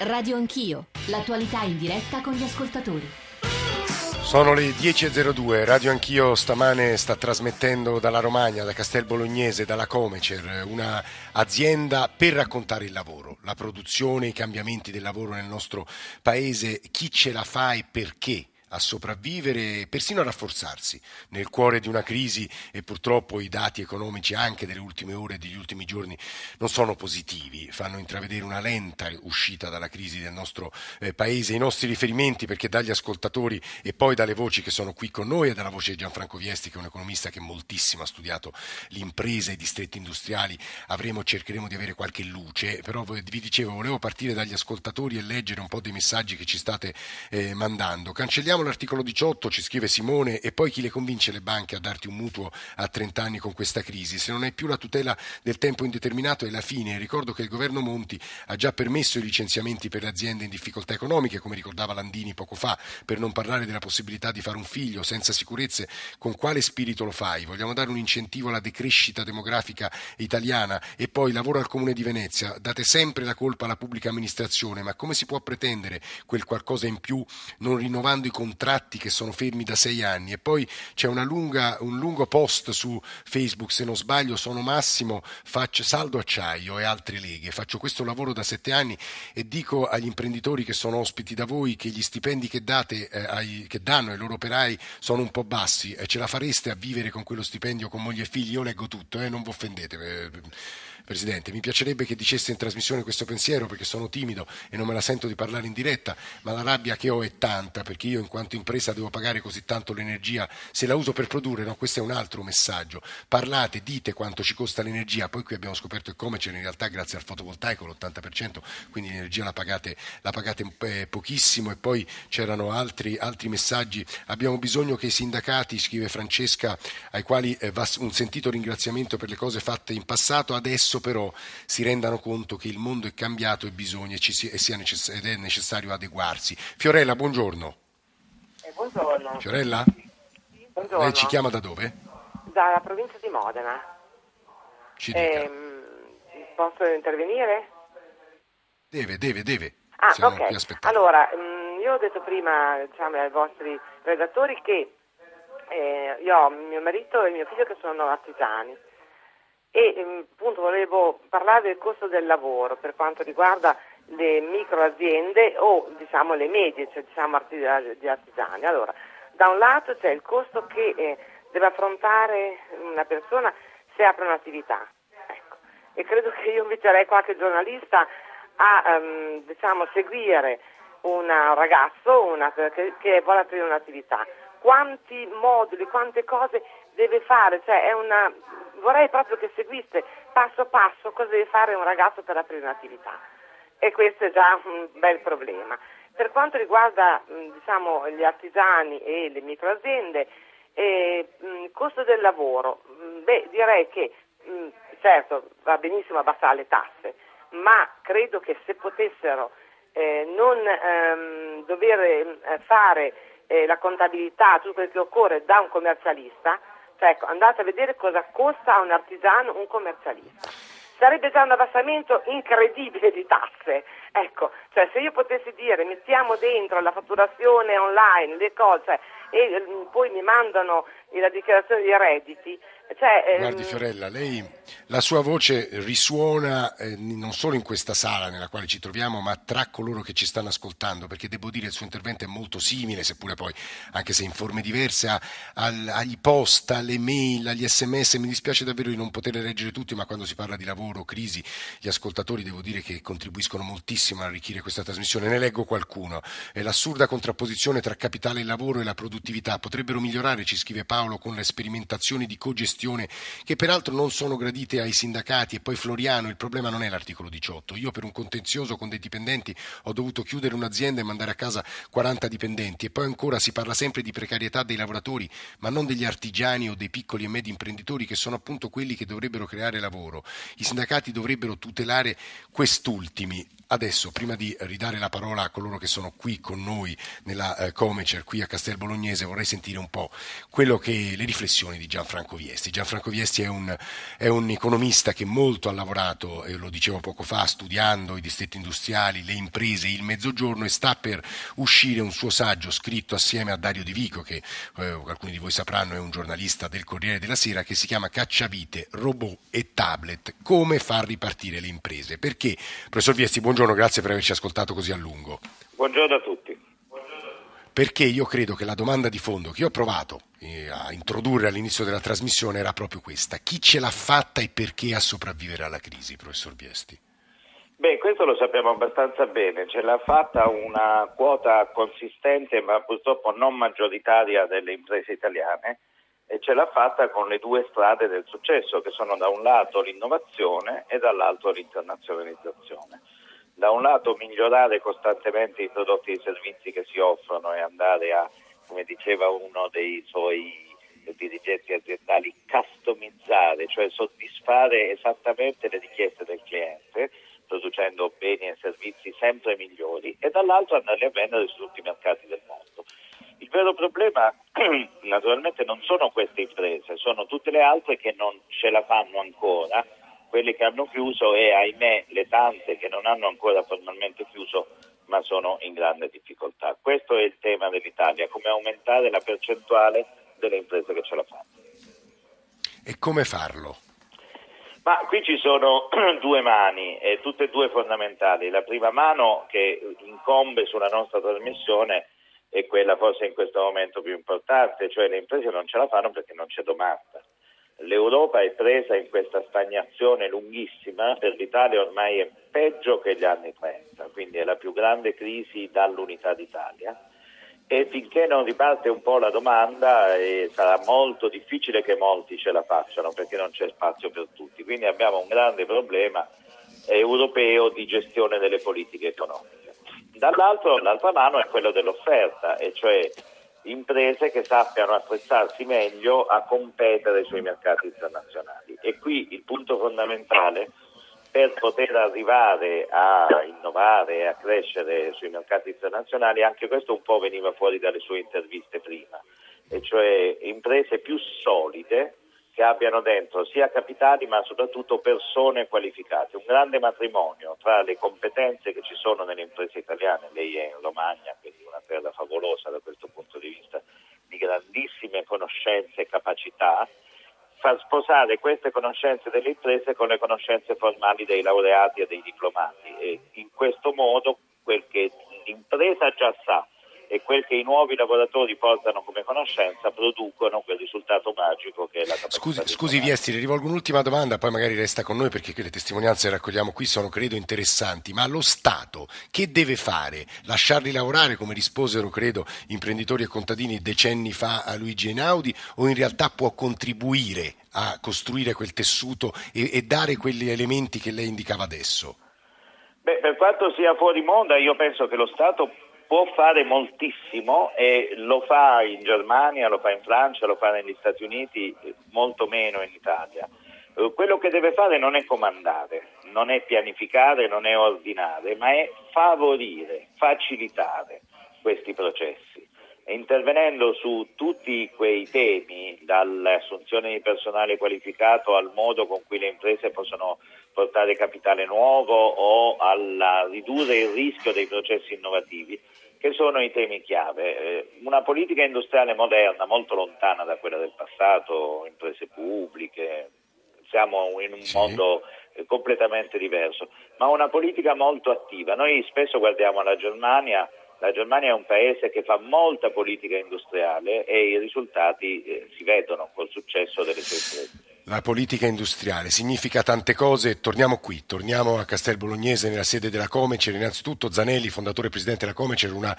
Radio Anch'io, l'attualità in diretta con gli ascoltatori. Sono le 10.02, Radio Anch'io stamane sta trasmettendo dalla Romagna, da Castel Bolognese, dalla Comecer, un'azienda per raccontare il lavoro, la produzione, i cambiamenti del lavoro nel nostro paese, chi ce la fa e perché a sopravvivere e persino a rafforzarsi nel cuore di una crisi e purtroppo i dati economici anche delle ultime ore e degli ultimi giorni non sono positivi, fanno intravedere una lenta uscita dalla crisi del nostro eh, paese. I nostri riferimenti perché dagli ascoltatori e poi dalle voci che sono qui con noi e dalla voce di Gianfranco Viesti che è un economista che moltissimo ha studiato l'impresa e i distretti industriali, avremo, cercheremo di avere qualche luce, però vi dicevo volevo partire dagli ascoltatori e leggere un po' dei messaggi che ci state eh, mandando. Cancelliamo Vediamo l'articolo 18, ci scrive Simone, e poi chi le convince le banche a darti un mutuo a 30 anni con questa crisi? Se non hai più la tutela del tempo indeterminato è la fine. Ricordo che il governo Monti ha già permesso i licenziamenti per le aziende in difficoltà economiche, come ricordava Landini poco fa, per non parlare della possibilità di fare un figlio senza sicurezze. Con quale spirito lo fai? Vogliamo dare un incentivo alla decrescita demografica italiana e poi lavoro al Comune di Venezia. Date sempre la colpa alla pubblica amministrazione, ma come si può pretendere quel qualcosa in più non rinnovando i contratti che sono fermi da sei anni e poi c'è lunga, un lungo post su Facebook, se non sbaglio, sono Massimo, faccio saldo acciaio e altre leghe, faccio questo lavoro da sette anni e dico agli imprenditori che sono ospiti da voi che gli stipendi che, date, eh, ai, che danno ai loro operai sono un po' bassi, e ce la fareste a vivere con quello stipendio con moglie e figli? Io leggo tutto, eh, non vi offendete. Eh, Presidente. Mi piacerebbe che dicesse in trasmissione questo pensiero perché sono timido e non me la sento di parlare in diretta, ma la rabbia che ho è tanta perché io in quanto impresa devo pagare così tanto l'energia se la uso per produrre, no, questo è un altro messaggio. Parlate, dite quanto ci costa l'energia, poi qui abbiamo scoperto che come c'è in realtà grazie al fotovoltaico l'80%, quindi l'energia la pagate, la pagate eh, pochissimo e poi c'erano altri, altri, messaggi. Abbiamo bisogno che i sindacati, scrive Francesca, ai quali eh, va un sentito ringraziamento per le cose fatte in passato, adesso però si rendano conto che il mondo è cambiato e bisogna sia necess- ed è necessario adeguarsi. Fiorella, buongiorno. Buongiorno. Fiorella? Buongiorno. Lei ci chiama da dove? Dalla provincia di Modena. Ci dica. Eh, posso intervenire? Deve, deve, deve. Ah, Siamo ok. Allora, mm, io ho detto prima diciamo, ai vostri redattori che eh, io ho mio marito e mio figlio che sono artigiani e ehm, appunto volevo parlare del costo del lavoro per quanto riguarda le micro aziende o diciamo le medie, cioè diciamo di artigiani. Allora, da un lato c'è il costo che eh, deve affrontare una persona se apre un'attività. Ecco. E credo che io inviterei qualche giornalista a um, diciamo, seguire un ragazzo una, che, che vuole aprire un'attività. Quanti moduli, quante cose deve fare? Cioè, una, vorrei proprio che seguisse passo passo cosa deve fare un ragazzo per aprire un'attività e questo è già un bel problema. Per quanto riguarda diciamo, gli artigiani e le microaziende, eh, il costo del lavoro, beh, direi che certo va benissimo abbassare le tasse, ma credo che se potessero eh, non ehm, dover fare eh, la contabilità, tutto quello che occorre da un commercialista, cioè, ecco, andate a vedere cosa costa a un artigiano un commercialista. Sarebbe già un abbassamento incredibile di tasse. Ecco, cioè se io potessi dire mettiamo dentro la fatturazione online, le cose, e mm, poi mi mandano la dichiarazione dei redditi, cioè, Guardi ehm... Fiorella, lei, la sua voce risuona eh, non solo in questa sala nella quale ci troviamo, ma tra coloro che ci stanno ascoltando, perché devo dire che il suo intervento è molto simile, seppure poi, anche se in forme diverse, a, a, agli post, alle mail, agli sms. Mi dispiace davvero di non poter leggere tutti, ma quando si parla di lavoro, crisi, gli ascoltatori devo dire che contribuiscono moltissimo a arricchire questa trasmissione. Ne leggo qualcuno. È l'assurda contrapposizione tra capitale e lavoro e la produttività. Potrebbero migliorare, ci scrive Paolo, con le sperimentazioni di cogestione gestione che peraltro non sono gradite ai sindacati e poi Floriano, il problema non è l'articolo 18. Io per un contenzioso con dei dipendenti ho dovuto chiudere un'azienda e mandare a casa 40 dipendenti e poi ancora si parla sempre di precarietà dei lavoratori, ma non degli artigiani o dei piccoli e medi imprenditori che sono appunto quelli che dovrebbero creare lavoro. I sindacati dovrebbero tutelare quest'ultimi. adesso, prima di ridare la parola a coloro che sono qui con noi nella eh, Comecer, qui a Castel Bolognese, vorrei sentire un po' quello che, le riflessioni di Gianfranco Viesti. Gianfranco Viesti è un, è un economista che molto ha lavorato, e lo dicevo poco fa, studiando i distretti industriali, le imprese, il mezzogiorno e sta per uscire un suo saggio scritto assieme a Dario Di Vico, che eh, alcuni di voi sapranno è un giornalista del Corriere della Sera, che si chiama Cacciavite, robot e tablet, come far ripartire le imprese. Perché, professor Viesti, buongiorno, grazie per averci ascoltato così a lungo. Buongiorno a tutti. Perché io credo che la domanda di fondo che io ho provato eh, a introdurre all'inizio della trasmissione era proprio questa. Chi ce l'ha fatta e perché a sopravvivere alla crisi, professor Biesti? Beh, questo lo sappiamo abbastanza bene, ce l'ha fatta una quota consistente ma purtroppo non maggioritaria delle imprese italiane e ce l'ha fatta con le due strade del successo che sono da un lato l'innovazione e dall'altro l'internazionalizzazione da un lato migliorare costantemente i prodotti e i servizi che si offrono e andare a, come diceva uno dei suoi dirigenti aziendali, customizzare, cioè soddisfare esattamente le richieste del cliente, producendo beni e servizi sempre migliori, e dall'altro andarli a vendere su tutti i mercati del mondo. Il vero problema naturalmente non sono queste imprese, sono tutte le altre che non ce la fanno ancora quelle che hanno chiuso e ahimè le tante che non hanno ancora formalmente chiuso ma sono in grande difficoltà. Questo è il tema dell'Italia, come aumentare la percentuale delle imprese che ce la fanno. E come farlo? Ma qui ci sono due mani, e tutte e due fondamentali. La prima mano che incombe sulla nostra trasmissione è quella forse in questo momento più importante, cioè le imprese non ce la fanno perché non c'è domanda. L'Europa è presa in questa stagnazione lunghissima, per l'Italia ormai è peggio che gli anni 30, quindi è la più grande crisi dall'unità d'Italia e finché non riparte un po' la domanda eh, sarà molto difficile che molti ce la facciano perché non c'è spazio per tutti. Quindi abbiamo un grande problema europeo di gestione delle politiche economiche. Dall'altro, l'altra mano è quello dell'offerta, e cioè imprese che sappiano attrezzarsi meglio a competere sui mercati internazionali. E qui il punto fondamentale per poter arrivare a innovare e a crescere sui mercati internazionali, anche questo un po' veniva fuori dalle sue interviste prima, e cioè imprese più solide che abbiano dentro sia capitali ma soprattutto persone qualificate, un grande matrimonio tra le competenze che ci sono nelle imprese italiane, lei è in Romagna, quindi una terra favolosa da questo punto di vista, di grandissime conoscenze e capacità, far sposare queste conoscenze delle imprese con le conoscenze formali dei laureati e dei diplomati. E in questo modo quel che l'impresa già sa e quel che i nuovi lavoratori portano come conoscenza producono quel risultato magico che è la capacità Scusi, scusi Viesti, le rivolgo un'ultima domanda, poi magari resta con noi perché le testimonianze che raccogliamo qui sono credo interessanti, ma lo Stato che deve fare? Lasciarli lavorare come risposero credo imprenditori e contadini decenni fa a Luigi Einaudi o in realtà può contribuire a costruire quel tessuto e, e dare quegli elementi che lei indicava adesso? Beh, per quanto sia fuori moda, io penso che lo Stato può fare moltissimo e lo fa in Germania, lo fa in Francia, lo fa negli Stati Uniti, molto meno in Italia. Eh, quello che deve fare non è comandare, non è pianificare, non è ordinare, ma è favorire, facilitare questi processi. Intervenendo su tutti quei temi, dall'assunzione di personale qualificato al modo con cui le imprese possono portare capitale nuovo o a ridurre il rischio dei processi innovativi, che sono i temi chiave. Eh, una politica industriale moderna, molto lontana da quella del passato, imprese pubbliche, siamo in un sì. mondo eh, completamente diverso, ma una politica molto attiva. Noi spesso guardiamo la Germania, la Germania è un paese che fa molta politica industriale e i risultati eh, si vedono col successo delle sue imprese. La politica industriale significa tante cose. Torniamo qui, torniamo a Castel Bolognese nella sede della Comecer. Innanzitutto Zanelli, fondatore e presidente della Comecer, una,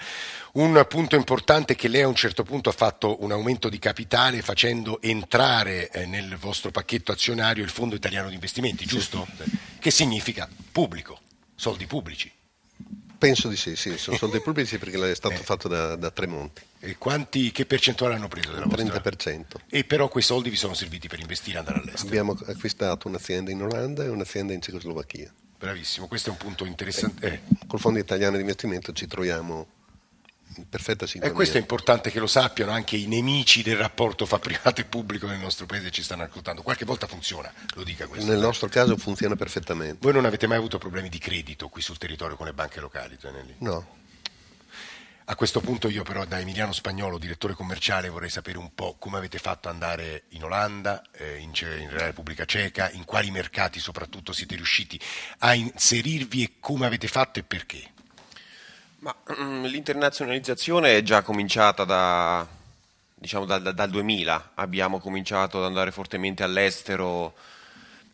un punto importante è che lei a un certo punto ha fatto un aumento di capitale facendo entrare eh, nel vostro pacchetto azionario il Fondo Italiano di Investimenti, giusto? Sì. Che significa pubblico, soldi pubblici. Penso di sì, sì, sono soldi pubblici perché è stato eh. fatto da, da, Tremonti. E quanti, che percentuale hanno preso della 30%. Vostra? E però quei soldi vi sono serviti per investire e andare all'estero? Abbiamo acquistato un'azienda in Olanda e un'azienda in Cecoslovacchia. bravissimo, questo è un punto interessante. Eh. Col Fondo Italiano di Investimento ci troviamo perfetta sintonia. E questo è importante che lo sappiano anche i nemici del rapporto fra privato e pubblico nel nostro paese ci stanno ascoltando. Qualche volta funziona, lo dica questo. Nel nostro caso funziona perfettamente. Voi non avete mai avuto problemi di credito qui sul territorio con le banche locali, Zanelli? No. A questo punto io però da Emiliano Spagnolo, direttore commerciale, vorrei sapere un po' come avete fatto ad andare in Olanda, eh, in Repubblica Ceca, in quali mercati soprattutto siete riusciti a inserirvi e come avete fatto e perché? Ma, mm, l'internazionalizzazione è già cominciata da, diciamo, dal, dal 2000, abbiamo cominciato ad andare fortemente all'estero,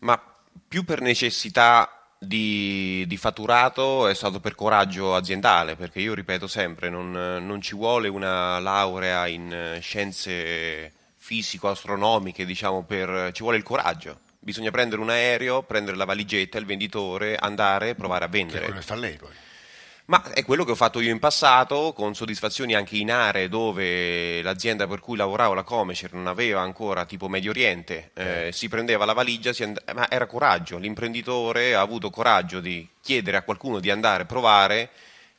ma più per necessità di, di, fatturato è stato per coraggio aziendale, perché io ripeto sempre, non, non ci vuole una laurea in scienze fisico-astronomiche, diciamo, per, ci vuole il coraggio. Bisogna prendere un aereo, prendere la valigetta, il venditore, andare e provare a vendere. Che quello che fa lei poi. Ma è quello che ho fatto io in passato, con soddisfazioni anche in aree dove l'azienda per cui lavoravo, la Comecer, non aveva ancora tipo Medio Oriente, eh, si prendeva la valigia, and- ma era coraggio, l'imprenditore ha avuto coraggio di chiedere a qualcuno di andare a provare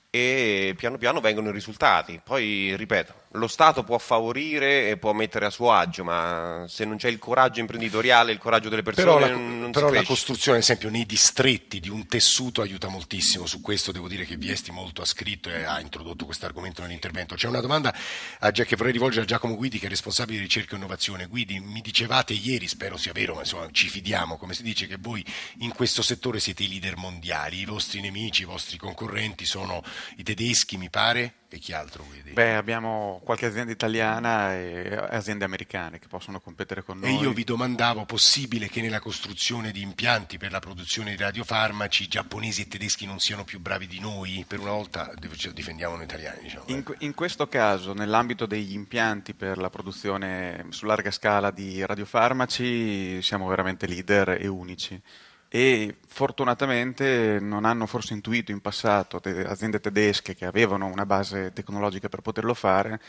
e piano piano vengono i risultati. Poi, ripeto, lo Stato può favorire e può mettere a suo agio, ma se non c'è il coraggio imprenditoriale, il coraggio delle persone, però la, non però la costruzione, ad esempio, nei distretti di un tessuto aiuta moltissimo. Su questo devo dire che Viesti molto ha scritto e ha introdotto questo argomento nell'intervento. C'è una domanda a, che vorrei rivolgere a Giacomo Guidi, che è responsabile di ricerca e innovazione. Guidi, mi dicevate ieri, spero sia vero, ma insomma ci fidiamo, come si dice, che voi in questo settore siete i leader mondiali. I vostri nemici, i vostri concorrenti sono i tedeschi, mi pare? E chi altro vedi? Beh, abbiamo qualche azienda italiana e aziende americane che possono competere con noi. E io vi domandavo, possibile che nella costruzione di impianti per la produzione di radiofarmaci giapponesi e tedeschi non siano più bravi di noi? Per una volta ci difendiamo noi italiani, diciamo. In, in questo caso, nell'ambito degli impianti per la produzione su larga scala di radiofarmaci, siamo veramente leader e unici e fortunatamente non hanno forse intuito in passato te- aziende tedesche che avevano una base tecnologica per poterlo fare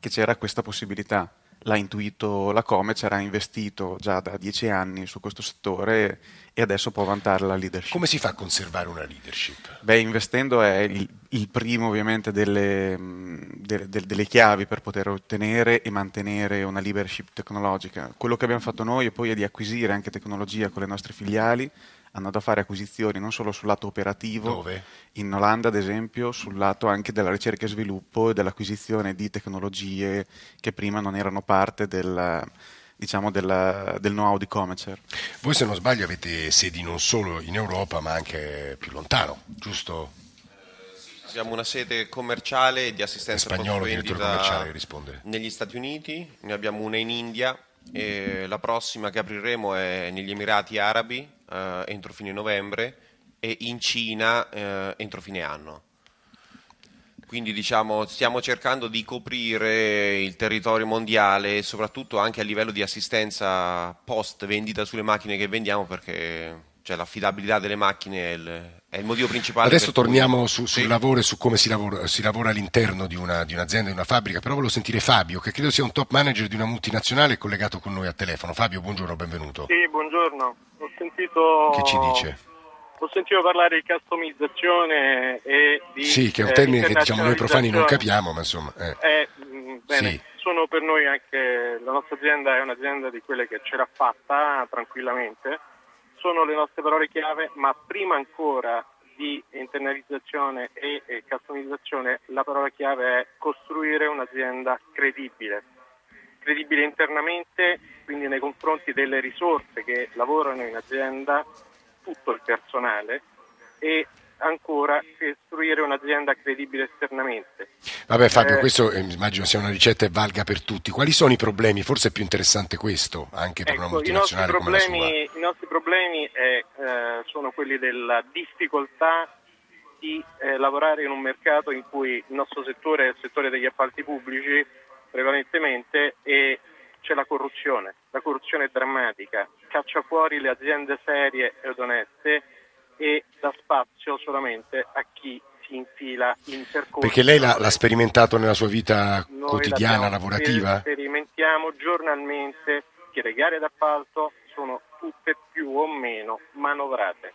che c'era questa possibilità. L'ha intuito la Comec, ha investito già da dieci anni su questo settore e adesso può vantare la leadership. Come si fa a conservare una leadership? Beh, investendo è il, il primo ovviamente delle, delle, delle, chiavi per poter ottenere e mantenere una leadership tecnologica. Quello che abbiamo fatto noi poi è di acquisire anche tecnologia con le nostre filiali, andando a fare acquisizioni non solo sul lato operativo, Dove? in Olanda ad esempio, sul lato anche della ricerca e sviluppo e dell'acquisizione di tecnologie che prima non erano parte del diciamo, del, del know-how di Comecer. Voi se non sbaglio avete sedi non solo in Europa ma anche più lontano, giusto? Abbiamo una sede commerciale di assistenza spagnolo, direttore commerciale risponde. negli Stati Uniti, ne abbiamo una in India e la prossima che apriremo è negli Emirati Arabi eh, entro fine novembre e in Cina eh, entro fine anno. Quindi diciamo, stiamo cercando di coprire il territorio mondiale, soprattutto anche a livello di assistenza post vendita sulle macchine che vendiamo, perché cioè, l'affidabilità delle macchine è il, è il motivo principale. Adesso torniamo cui... su, sul sì. lavoro e su come si lavora, si lavora all'interno di, una, di, un'azienda, di una fabbrica, però volevo sentire Fabio, che credo sia un top manager di una multinazionale collegato con noi a telefono. Fabio, buongiorno, benvenuto. Sì, buongiorno. Ho sentito... Che ci dice? ho sentito parlare di customizzazione e di Sì, che è un termine che diciamo noi profani non capiamo, ma insomma... Eh. Eh, mm, bene, sì. sono per noi anche, la nostra azienda è un'azienda di quelle che ce l'ha fatta tranquillamente, sono le nostre parole chiave, ma prima ancora di internalizzazione e, customizzazione la parola chiave è costruire un'azienda credibile. Credibile internamente, quindi nei confronti delle risorse che lavorano in azienda, tutto il personale e ancora costruire un'azienda credibile esternamente. Vabbè Fabio, eh, questo eh, immagino sia una ricetta e valga per tutti. Quali sono i problemi? Forse è più interessante questo, anche per ecco, una multinazionale come la sua. I nostri problemi eh, eh, sono quelli della difficoltà di eh, lavorare in un mercato in cui il nostro settore è il settore degli appalti pubblici prevalentemente e c'è la corruzione, la corruzione è drammatica, caccia fuori le aziende serie ed oneste dà spazio solamente a chi si infila in percorso. Perché lei l'ha, l'ha sperimentato nella sua vita Noi quotidiana, lavorativa? Sperimentiamo giornalmente che le gare d'appalto sono tutte più o meno manovrate.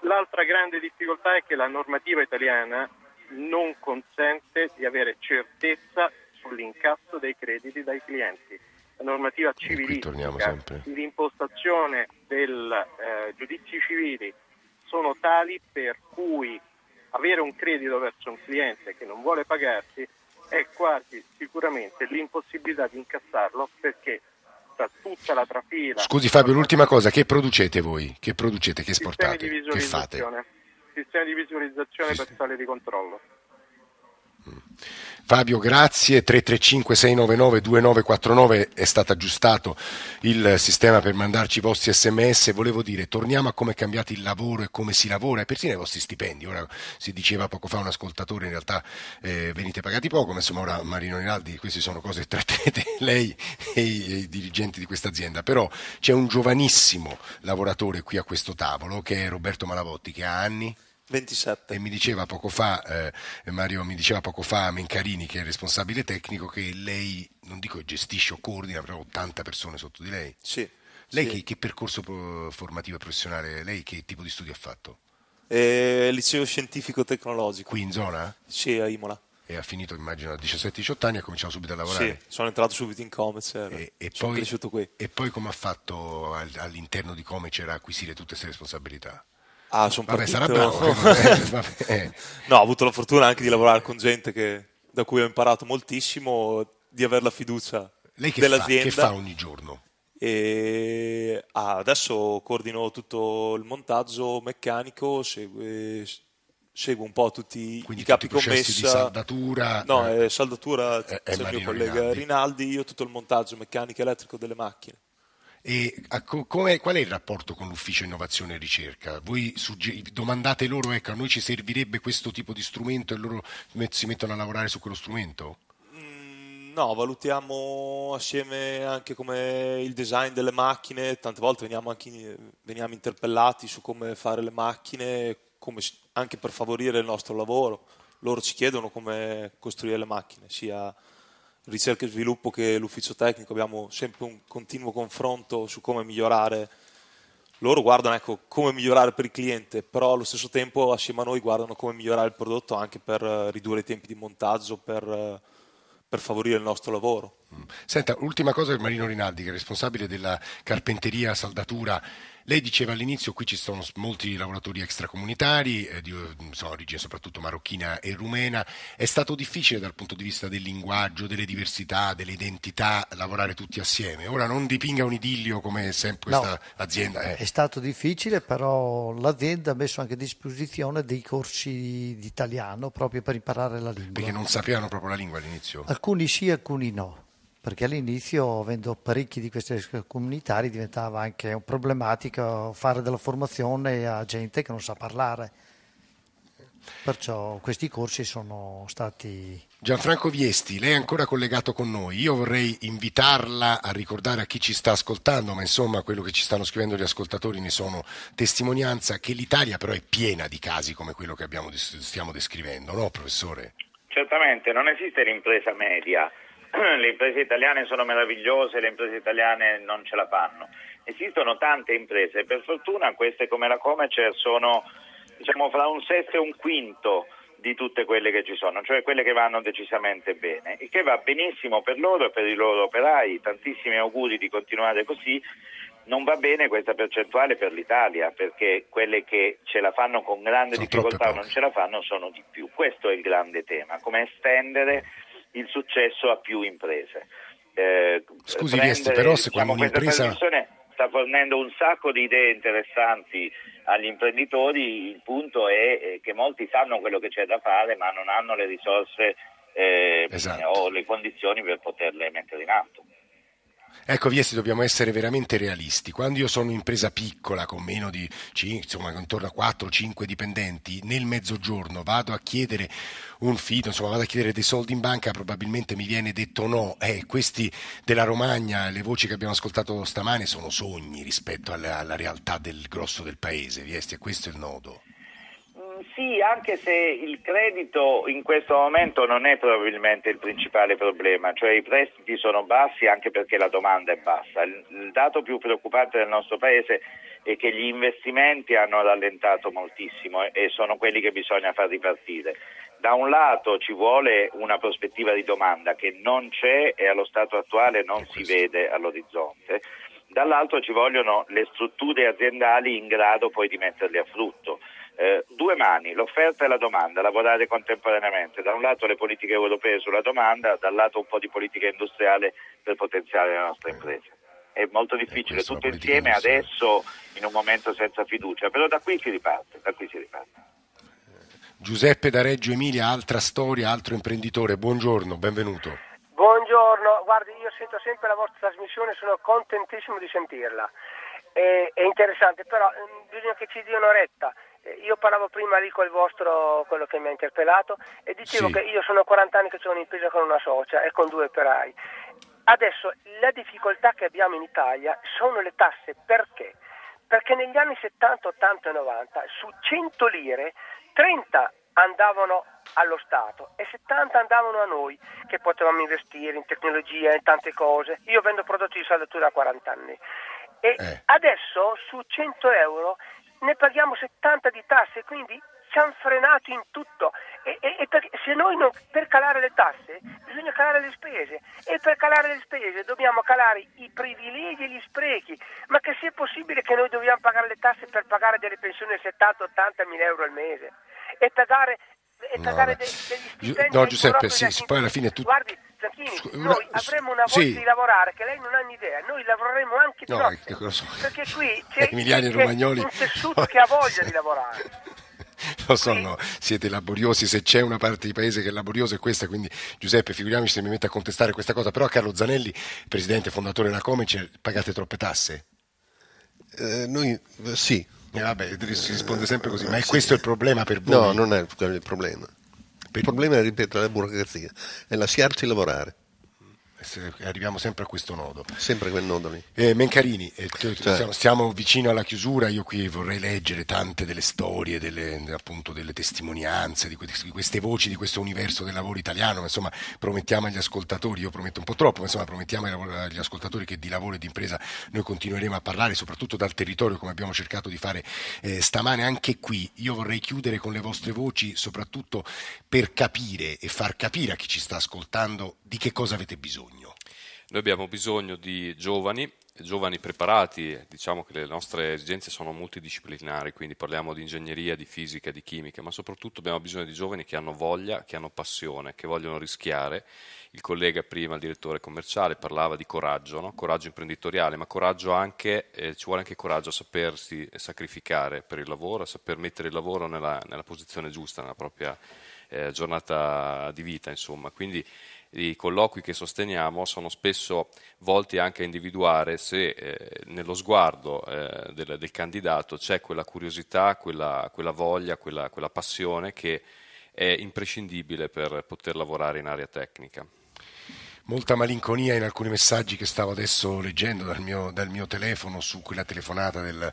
L'altra grande difficoltà è che la normativa italiana non consente di avere certezza sull'incasso dei crediti dai clienti. La normativa civilistica, l'impostazione dei eh, giudizi civili sono tali per cui avere un credito verso un cliente che non vuole pagarsi è quasi sicuramente l'impossibilità di incassarlo perché tra tutta la trafila... Scusi Fabio, l'ultima cosa, che producete voi? Che producete, che esportate, che fate? Sistemi di visualizzazione per sale di controllo. Fabio, grazie. 335-699-2949 è stato aggiustato il sistema per mandarci i vostri sms. Volevo dire, torniamo a come è cambiato il lavoro e come si lavora e persino i vostri stipendi. Ora si diceva poco fa un ascoltatore, in realtà eh, venite pagati poco, ma insomma ora Marino Rinaldi, queste sono cose che trattate lei e i, e i dirigenti di questa azienda. Però c'è un giovanissimo lavoratore qui a questo tavolo che è Roberto Malavotti, che ha anni 27. E mi diceva poco fa, eh, Mario, mi diceva poco fa Mencarini, che è il responsabile tecnico, che lei, non dico gestisce o coordina, però 80 persone sotto di lei. Sì. Lei sì. Che, che, percorso formativo e professionale, lei che tipo di studi ha fatto? Eh, liceo scientifico tecnologico. Qui in zona? Sì, a Imola. E ha finito, immagino, a 17-18 anni e ha cominciato subito a lavorare? Sì, sono entrato subito in Comecer e, e sono poi, cresciuto qui. E poi come ha fatto all'interno di Comecer a acquisire tutte queste responsabilità? Ah, sono vabbè, partito... sarà bravo. eh, no, ho avuto la fortuna anche di lavorare con gente che, da cui ho imparato moltissimo, di avere la fiducia Lei che dell'azienda. Fa, che fa ogni giorno? E, ah, adesso coordino tutto il montaggio meccanico, seguo, seguo un po' tutti Quindi i capi tutti i commessa. di saldatura. No, eh, eh, saldatura è c'è il mio collega Rinaldi. Rinaldi, io tutto il montaggio meccanico e elettrico delle macchine. E come, qual è il rapporto con l'ufficio innovazione e ricerca? Voi sugge- domandate loro, ecco, a noi ci servirebbe questo tipo di strumento e loro si mettono a lavorare su quello strumento? Mm, No, valutiamo assieme anche come il design delle macchine, tante volte veniamo, anche, veniamo interpellati su come fare le macchine, come, anche per favorire il nostro lavoro. Loro ci chiedono come costruire le macchine, sia ricerca e sviluppo che l'ufficio tecnico, abbiamo sempre un continuo confronto su come migliorare. Loro guardano ecco, come migliorare per il cliente, però allo stesso tempo assieme a noi guardano come migliorare il prodotto anche per eh, ridurre i tempi di montaggio, per, eh, per favorire il nostro lavoro. Senta, ultima cosa per Marino Rinaldi, che è responsabile della carpenteria saldatura. Lei diceva all'inizio qui ci sono molti lavoratori extracomunitari, eh, di so, origine soprattutto marocchina e rumena. È stato difficile dal punto di vista del linguaggio, delle diversità, delle identità, lavorare tutti assieme. Ora non dipinga un idillio come sempre questa No, azienda. eh. È stato difficile, però l'azienda ha messo anche a disposizione dei corsi di italiano proprio per imparare la lingua. Perché non sapevano proprio la lingua all'inizio. Alcuni sì, alcuni no. Perché all'inizio, avendo parecchi di questi comunitari, diventava anche problematico fare della formazione a gente che non sa parlare. Perciò questi corsi sono stati Gianfranco Viesti, lei è ancora collegato con noi. Io vorrei invitarla a ricordare a chi ci sta ascoltando, ma insomma quello che ci stanno scrivendo gli ascoltatori ne sono testimonianza, che l'Italia però è piena di casi come quello che abbiamo, stiamo descrivendo, no professore? Certamente, non esiste l'impresa media. Le imprese italiane sono meravigliose, le imprese italiane non ce la fanno. Esistono tante imprese, per fortuna queste come la Comecer sono diciamo fra un sesto e un quinto di tutte quelle che ci sono, cioè quelle che vanno decisamente bene, il che va benissimo per loro e per i loro operai, tantissimi auguri di continuare così. Non va bene questa percentuale per l'Italia perché quelle che ce la fanno con grande Sono difficoltà o non ce la fanno sono di più. Questo è il grande tema, come estendere il successo a più imprese. Eh, Scusi, prendere, Viesti, però se diciamo, quando un'impresa- sta fornendo un sacco di idee interessanti agli imprenditori, il punto è eh, che molti sanno quello che c'è da fare ma non hanno le risorse eh, Esatto. o le condizioni per poterle mettere in atto. Ecco, Viesti, dobbiamo essere veramente realisti. Quando io sono un'impresa piccola, con meno di, insomma, intorno a 4-5 dipendenti, nel mezzogiorno vado a chiedere un fido, insomma, vado a chiedere dei soldi in banca, probabilmente mi viene detto no. Eh, questi della Romagna, le voci che abbiamo ascoltato stamane sono sogni rispetto alla, alla realtà del grosso del paese, Viesti, questo è il nodo. Sì, anche se il credito in questo momento non è probabilmente il principale problema, cioè i prestiti sono bassi anche perché la domanda è bassa. Il, il dato più preoccupante del nostro Paese e che gli investimenti hanno rallentato moltissimo e sono quelli che bisogna far ripartire. Da un lato ci vuole una prospettiva di domanda che non c'è e allo stato attuale non si vede all'orizzonte, dall'altro ci vogliono le strutture aziendali in grado poi di metterli a frutto. Eh, due mani, l'offerta e la domanda, lavorare contemporaneamente. Da un lato le politiche europee sulla domanda, dall'altro un po' di politica industriale per potenziare la nostra impresa. È molto difficile tutto insieme adesso in un momento senza fiducia, però da qui si riparte, da qui si riparte. Giuseppe da Reggio Emilia, altra storia, altro imprenditore, buongiorno, benvenuto. Buongiorno, guardi, io sento sempre la vostra trasmissione, sono contentissimo di sentirla. È, interessante, però mm, bisogna che ci dia un'oretta. Eh, io parlavo prima lì col vostro, quello che mi ha interpellato, e dicevo Sì. che io sono 40 anni che ho un'impresa con una socia e con due operai. Adesso la difficoltà che abbiamo in Italia sono le tasse, perché? Perché negli anni 70, 80 e 90 su 100 lire 30 andavano allo Stato e 70 andavano a noi che potevamo investire in tecnologia, in tante cose. Io vendo prodotti di saldatura da 40 anni e adesso su 100 euro ne paghiamo 70 di tasse, quindi ci hanno frenato in tutto. E, e- e per- se noi non, per calare le tasse bisogna calare le spese e per calare le spese dobbiamo calare i privilegi e gli sprechi. Ma che sia possibile che noi dobbiamo pagare le tasse per pagare delle pensioni di 70-80 mila euro al mese e pagare, e No, pagare vabbè. dei, degli stipendi no, Giuseppe, sì, sì, poi alla fine tu- Guardi, Zanchini, Scu- noi una- avremo una voglia sì. di lavorare che lei non ha un'idea, noi lavoreremo anche di No, notte, eh, lo so. perché qui c'è, Emiliani c'è Romagnoli- un tessuto che ha voglia di lavorare. Lo so, no, siete laboriosi, se c'è una parte di paese che è laboriosa è questa, quindi Giuseppe, figuriamoci se mi mette a contestare questa cosa, però Carlo Zanelli, presidente fondatore della Comice, pagate troppe tasse? Eh, noi eh, sì. Eh, vabbè, si risponde sempre così, ma è questo il problema per voi? No, non è il problema. Il problema, ripeto, è la burocrazia, è lasciarci lavorare. Se- Arriviamo sempre a questo nodo. Sempre quel nodo lì. Eh, Mencarini, eh, Cioè. stiamo vicino alla chiusura, io qui vorrei leggere tante delle storie, delle, appunto, delle testimonianze di, que- di queste voci, di questo universo del lavoro italiano, ma insomma promettiamo agli ascoltatori, io prometto un po' troppo, ma insomma promettiamo agli ascoltatori che di lavoro e di impresa noi continueremo a parlare, soprattutto dal territorio come abbiamo cercato di fare eh, stamane anche qui. Io vorrei chiudere con le vostre voci, soprattutto per capire e far capire a chi ci sta ascoltando di che cosa avete bisogno. Noi abbiamo bisogno di giovani, giovani preparati, diciamo che le nostre esigenze sono multidisciplinari, quindi parliamo di ingegneria, di fisica, di chimica, ma soprattutto abbiamo bisogno di giovani che hanno voglia, che hanno passione, che vogliono rischiare. Il collega prima, il direttore commerciale, parlava di coraggio, no? coraggio imprenditoriale, ma coraggio anche, eh, ci vuole anche coraggio a sapersi sacrificare per il lavoro, a saper mettere il lavoro nella, nella posizione giusta, nella propria eh, giornata di vita, insomma. Quindi i colloqui che sosteniamo sono spesso volti anche a individuare se eh, nello sguardo eh, del, del candidato c'è quella curiosità, quella, quella voglia, quella, quella passione che è imprescindibile per poter lavorare in area tecnica. Molta malinconia in alcuni messaggi che stavo adesso leggendo dal mio, dal mio telefono su quella telefonata del,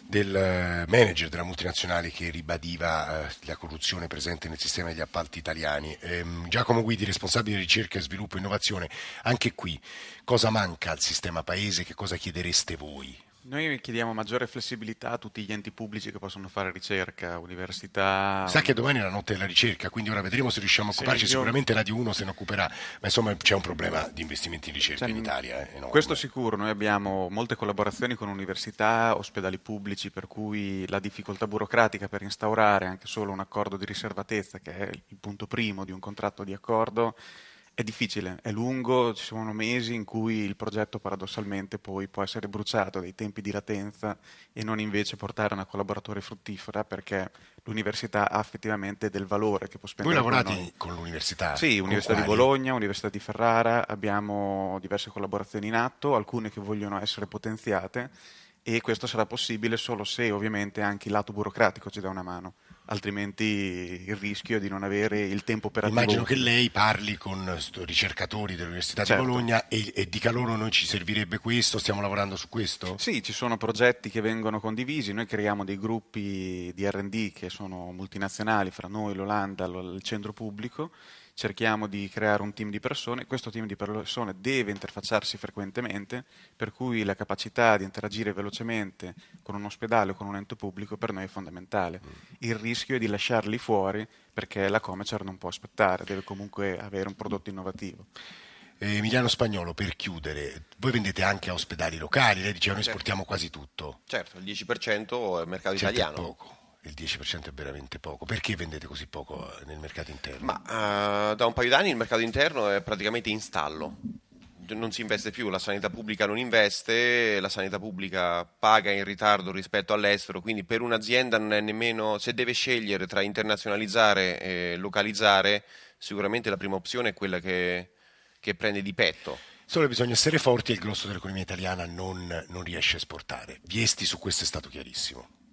del eh, manager della multinazionale che ribadiva eh, la corruzione presente nel sistema degli appalti italiani. Ehm, Giacomo Guidi, responsabile ricerca, sviluppo e innovazione, anche qui cosa manca al sistema paese? Che cosa chiedereste voi? Noi chiediamo maggiore flessibilità a tutti gli enti pubblici che possono fare ricerca, università. Sa che domani è la notte della ricerca, quindi ora vedremo se riusciamo a occuparci. io- Sicuramente Radio 1 se ne occuperà, ma insomma c'è un problema di investimenti in ricerca Cioè, in Italia. eh, enorme. Questo sicuro, noi abbiamo molte collaborazioni con università, ospedali pubblici, per cui la difficoltà burocratica per instaurare anche solo un accordo di riservatezza, che è il punto primo di un contratto di accordo, è difficile, è lungo, ci sono mesi in cui il progetto paradossalmente poi può essere bruciato dai tempi di latenza e non invece portare una collaboratore fruttifera perché l'università ha effettivamente del valore che può Voi spendere con lavorate noi. con l'università? Sì, Con Università di? Bologna, Università di Ferrara, abbiamo diverse collaborazioni in atto, alcune che vogliono essere potenziate e questo sarà possibile solo se ovviamente anche il lato burocratico ci dà una mano, altrimenti il rischio è di non avere il tempo operativo. Immagino che lei parli con ricercatori dell'Università Certo. di Bologna e, e dica loro noi ci servirebbe questo, stiamo lavorando su questo? Sì, ci sono progetti che vengono condivisi, noi creiamo dei gruppi di R&D che sono multinazionali fra noi, l'Olanda, lo- il centro pubblico, cerchiamo di creare un team di persone, questo team di persone deve interfacciarsi frequentemente, per cui la capacità di interagire velocemente con un ospedale o con un ente pubblico per noi è fondamentale. Il rischio è di lasciarli fuori perché la Comecer non può aspettare, deve comunque avere un prodotto innovativo. Eh, Emiliano Spagnolo, per chiudere, voi vendete anche a ospedali locali, lei diceva noi Certo. esportiamo quasi tutto. Certo, il 10% è il mercato Certo, è italiano. poco. Il 10% è veramente poco. Perché vendete così poco eh, nel mercato interno? Ma eh, da un paio d'anni il mercato interno è praticamente in stallo. Non si investe più, la sanità pubblica non investe, la sanità pubblica paga in ritardo rispetto all'estero, quindi per un'azienda non è nemmeno, se deve scegliere tra internazionalizzare e localizzare, sicuramente la prima opzione è quella che, che prende di petto. Solo bisogna essere forti e il grosso dell'economia italiana non, non riesce a esportare. Viesti su questo è stato chiarissimo.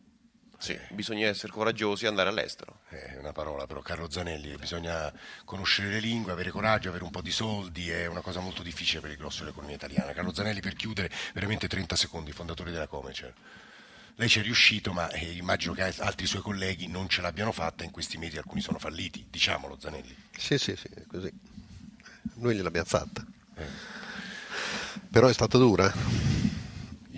Sì, bisogna essere coraggiosi e andare all'estero. È una parola però, Carlo Zanelli, bisogna conoscere le lingue, avere coraggio, avere un po' di soldi, è una cosa molto difficile per il grosso dell'economia italiana. Carlo Zanelli, per chiudere, veramente 30 secondi, fondatore della Comecer. Lei ci è riuscito, ma eh, immagino che altri suoi colleghi non ce l'abbiano fatta, in questi mesi alcuni sono falliti, diciamolo Zanelli. Sì, sì, sì, è così. Noi gliel'abbiamo fatta. Però è stata dura.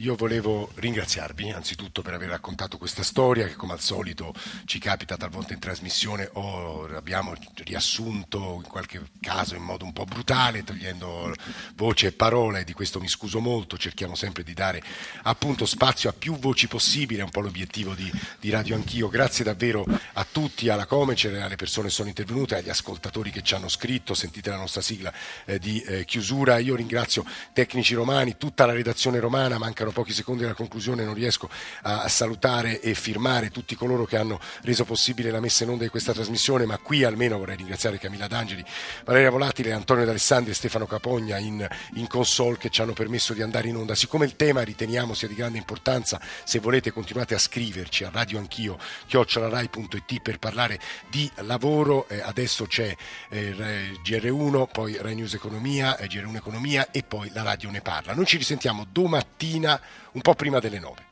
Io volevo ringraziarvi anzitutto per aver raccontato questa storia che come al solito ci capita talvolta in trasmissione o abbiamo riassunto in qualche caso in modo un po' brutale togliendo voce e parole, di questo mi scuso molto, cerchiamo sempre di dare appunto spazio a più voci possibile, è un po' l'obiettivo di, di Radio Anch'io. Grazie davvero a tutti, alla Comecer, alle persone che sono intervenute, agli ascoltatori che ci hanno scritto, sentite la nostra sigla eh, di eh, chiusura. Io ringrazio Tecnici Romani, tutta la redazione romana, mancano pochi secondi alla conclusione, non riesco a, salutare e firmare tutti coloro che hanno reso possibile la messa in onda di questa trasmissione, ma qui almeno vorrei ringraziare Camilla D'Angeli, Valeria Volatile, Antonio D'Alessandri e Stefano Capogna in, in console che ci hanno permesso di andare in onda. Siccome il tema riteniamo sia di grande importanza, se volete continuate a scriverci a radioanchio chiocciolarai.it per parlare di lavoro. Eh, adesso c'è eh, GR1, poi Rai News Economia, eh, GR1 Economia e poi la radio ne parla. Noi ci risentiamo domattina un po' prima delle 9.